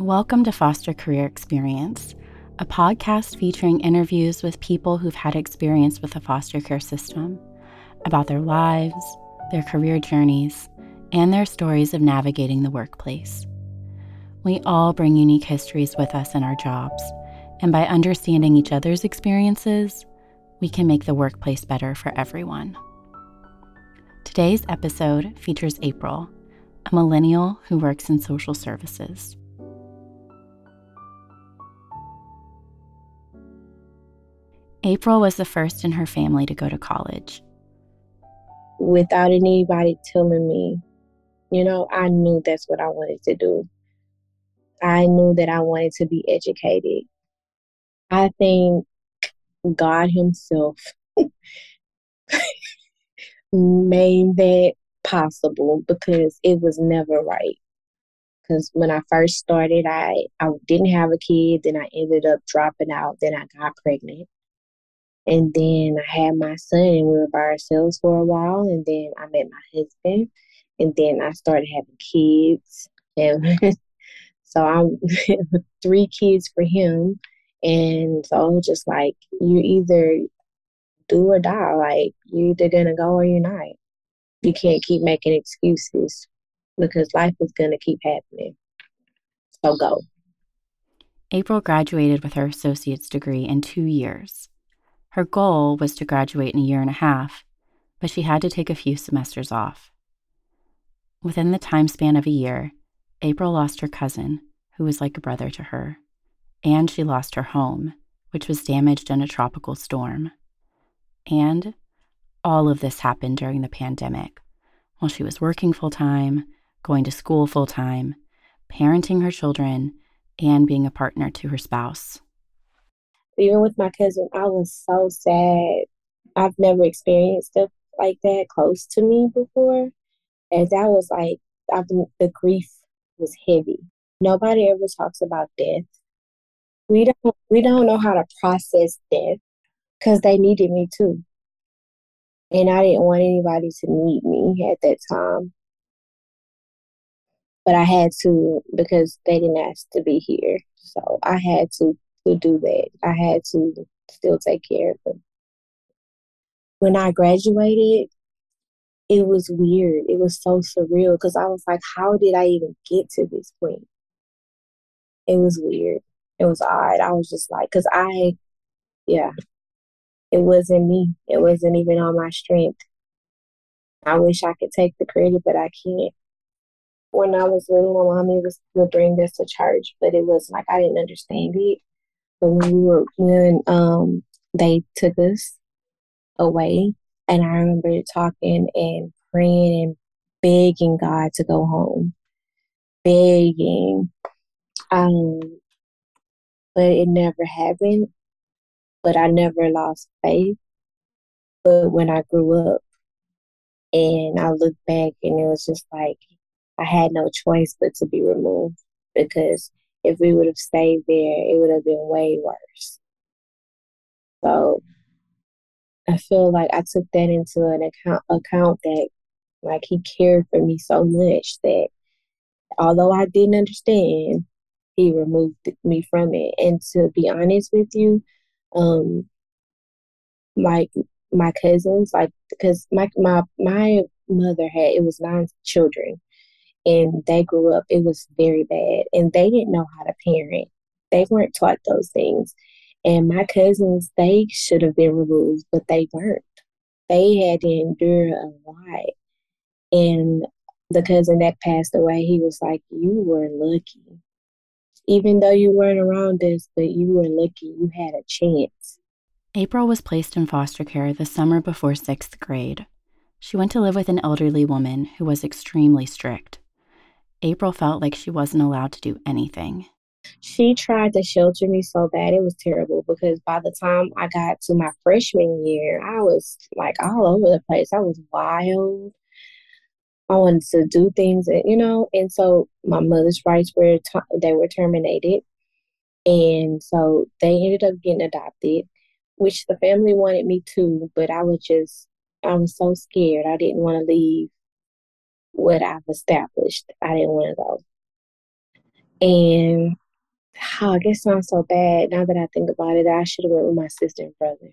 Welcome to Foster Career Experience, a podcast featuring interviews with people who've had experience with the foster care system about their lives, their career journeys, and their stories of navigating the workplace. We all bring unique histories with us in our jobs, and by understanding each other's experiences, we can make the workplace better for everyone. Today's episode features April, a millennial who works in social services. April was the first in her family to go to college. Without anybody telling me, you know, I knew that's what I wanted to do. I knew that I wanted to be educated. I think God Himself made that possible because it was never right. Because when I first started, I, I didn't have a kid, then I ended up dropping out, then I got pregnant. And then I had my son, and we were by ourselves for a while. And then I met my husband, and then I started having kids. And so I'm three kids for him. And so just like you either do or die. Like you're either gonna go or you're not. You can't keep making excuses because life is gonna keep happening. So go. April graduated with her associate's degree in two years. Her goal was to graduate in a year and a half, but she had to take a few semesters off. Within the time span of a year, April lost her cousin, who was like a brother to her, and she lost her home, which was damaged in a tropical storm. And all of this happened during the pandemic while she was working full time, going to school full time, parenting her children, and being a partner to her spouse. Even with my cousin, I was so sad. I've never experienced stuff like that close to me before. And that was like, I, the grief was heavy. Nobody ever talks about death. We don't we don't know how to process death because they needed me too. And I didn't want anybody to need me at that time. But I had to because they didn't ask to be here. So I had to, to do that. I had to still take care of them. When I graduated, it was weird. It was so surreal because I was like, how did I even get to this point? It was weird. It was odd. I was just like, because I, yeah, it wasn't me. It wasn't even on my strength. I wish I could take the credit, but I can't. When I was little, my mommy was would bring us to church, but it was like I didn't understand it. But when we were when um they took us away, and I remember talking and praying and begging God to go home, begging. Um, but it never happened but I never lost faith. But when I grew up and I look back and it was just like I had no choice but to be removed because if we would have stayed there, it would have been way worse. So I feel like I took that into an account account that like he cared for me so much that although I didn't understand, he removed me from it. And to be honest with you, um like my cousins like because my my my mother had it was nine children and they grew up it was very bad and they didn't know how to parent they weren't taught those things and my cousins they should have been removed but they weren't they had to endure a lot and the cousin that passed away he was like you were lucky even though you weren't around us, but you were lucky you had a chance. April was placed in foster care the summer before sixth grade. She went to live with an elderly woman who was extremely strict. April felt like she wasn't allowed to do anything. She tried to shelter me so bad it was terrible because by the time I got to my freshman year, I was like all over the place. I was wild. I wanted to do things, that, you know, and so my mother's rights were they were terminated, and so they ended up getting adopted, which the family wanted me to, but I was just I was so scared. I didn't want to leave what I've established. I didn't want to go. And oh, I guess not so bad now that I think about it. I should have went with my sister and brother,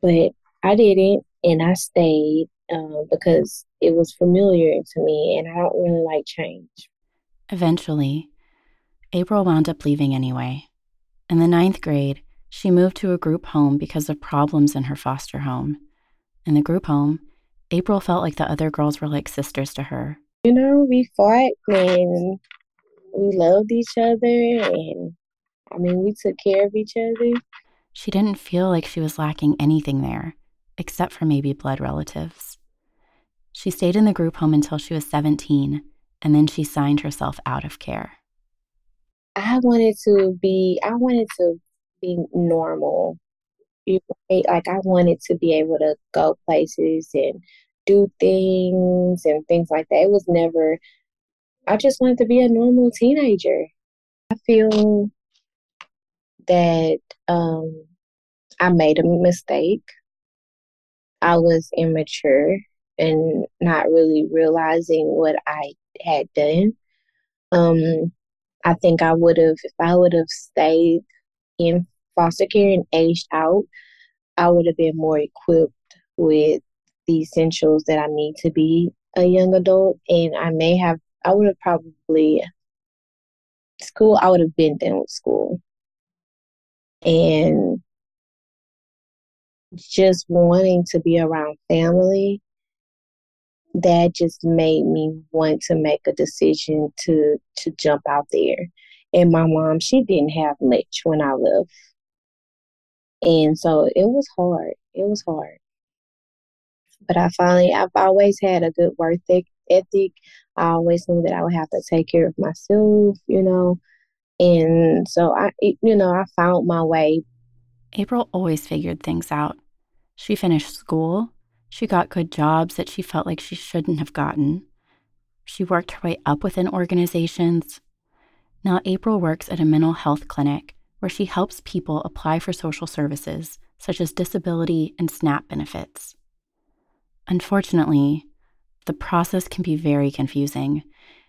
but I didn't, and I stayed uh, because it was familiar to me, and I don't really like change. Eventually, April wound up leaving anyway. In the ninth grade, she moved to a group home because of problems in her foster home. In the group home, April felt like the other girls were like sisters to her. You know, we fought and we loved each other, and I mean, we took care of each other. She didn't feel like she was lacking anything there, except for maybe blood relatives. She stayed in the group home until she was 17, and then she signed herself out of care. I wanted to be, I wanted to be normal. Like, I wanted to be able to go places and do things and things like that. It was never, I just wanted to be a normal teenager. I feel that um, I made a mistake. I was immature and not really realizing what I had done. Um, I think I would have, if I would have stayed in foster care and aged out, I would have been more equipped with the essentials that I need to be a young adult. And I may have, I would have probably, school, I would have been done with school. And just wanting to be around family, that just made me want to make a decision to to jump out there. And my mom, she didn't have much when I left. And so it was hard. It was hard. But I finally, I've always had a good work ethic. I always knew that I would have to take care of myself, you know. And so I, you know, I found my way. April always figured things out. She finished school. She got good jobs that she felt like she shouldn't have gotten. She worked her way up within organizations. Now, April works at a mental health clinic where she helps people apply for social services such as disability and SNAP benefits. Unfortunately, the process can be very confusing,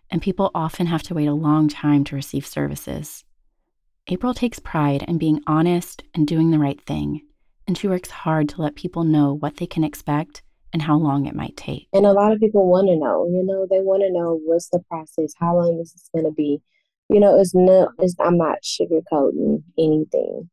and people often have to wait a long time to receive services. April takes pride in being honest and doing the right thing, and she works hard to let people know what they can expect and how long it might take. And a lot of people want to know, you know, they want to know what's the process, how long is this going to be. You know, it's not, it's, I'm not sugarcoating anything.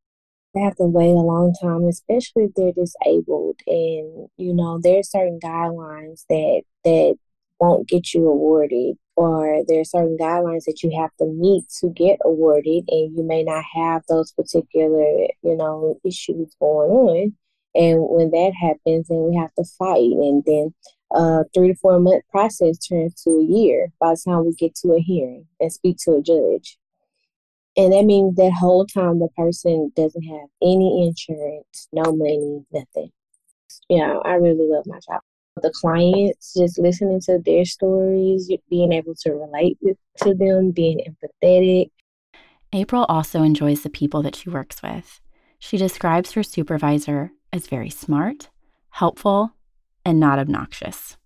They have to wait a long time, especially if they're disabled. And, you know, there's certain guidelines that, that won't get you awarded or there are certain guidelines that you have to meet to get awarded and you may not have those particular you know issues going on and when that happens then we have to fight and then a three to four month process turns to a year by the time we get to a hearing and speak to a judge and that means that whole time the person doesn't have any insurance no money nothing you know i really love my job the clients, just listening to their stories, being able to relate with, to them, being empathetic. April also enjoys the people that she works with. She describes her supervisor as very smart, helpful, and not obnoxious.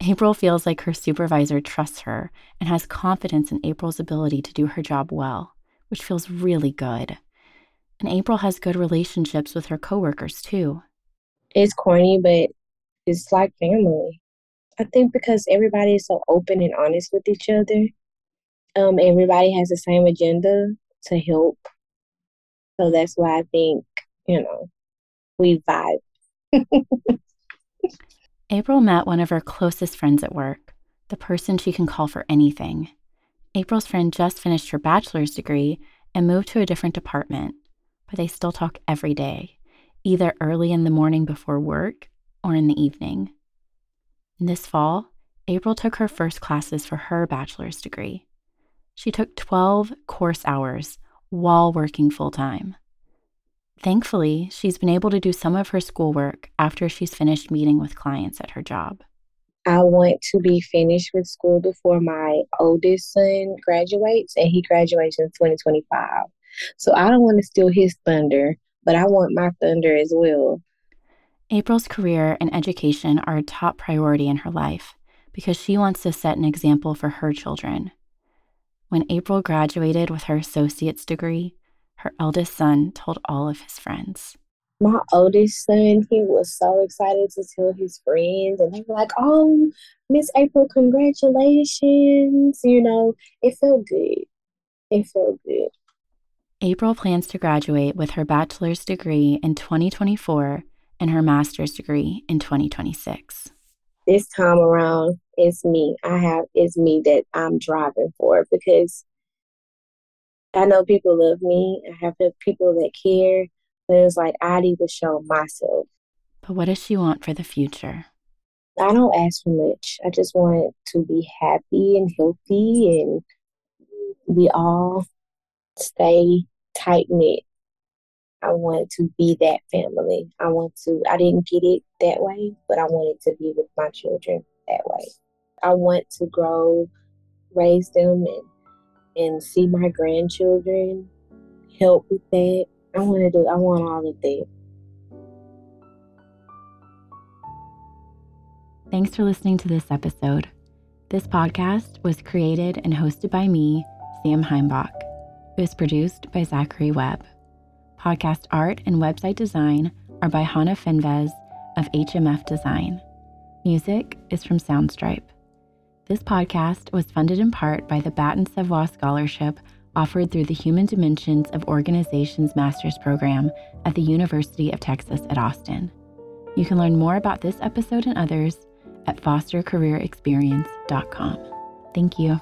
April feels like her supervisor trusts her and has confidence in April's ability to do her job well, which feels really good. And April has good relationships with her coworkers too. It's corny, but it's like family. I think because everybody is so open and honest with each other, um, everybody has the same agenda to help. So that's why I think, you know, we vibe. April met one of her closest friends at work, the person she can call for anything. April's friend just finished her bachelor's degree and moved to a different department, but they still talk every day, either early in the morning before work or in the evening. This fall, April took her first classes for her bachelor's degree. She took 12 course hours while working full time. Thankfully, she's been able to do some of her schoolwork after she's finished meeting with clients at her job. I want to be finished with school before my oldest son graduates, and he graduates in 2025. So I don't want to steal his thunder, but I want my thunder as well. April's career and education are a top priority in her life because she wants to set an example for her children. When April graduated with her associate's degree, her eldest son told all of his friends. My oldest son, he was so excited to tell his friends, and they were like, Oh, Miss April, congratulations. You know, it felt good. It felt good. April plans to graduate with her bachelor's degree in 2024 and her master's degree in 2026. This time around, it's me. I have it's me that I'm driving for because I know people love me. I have people that care, but it's like I need to show myself. But what does she want for the future? I don't ask for much. I just want to be happy and healthy and we all stay tight knit. I want to be that family. I want to, I didn't get it that way, but I wanted to be with my children that way. I want to grow, raise them, and, and see my grandchildren, help with that. I want to do, I want all of that. Thanks for listening to this episode. This podcast was created and hosted by me, Sam Heimbach. It was produced by Zachary Webb. Podcast art and website design are by Hannah Fenvez of HMF Design. Music is from Soundstripe. This podcast was funded in part by the Baton Savoie Scholarship offered through the Human Dimensions of Organizations Master's Program at the University of Texas at Austin. You can learn more about this episode and others at fostercareerexperience.com. Thank you.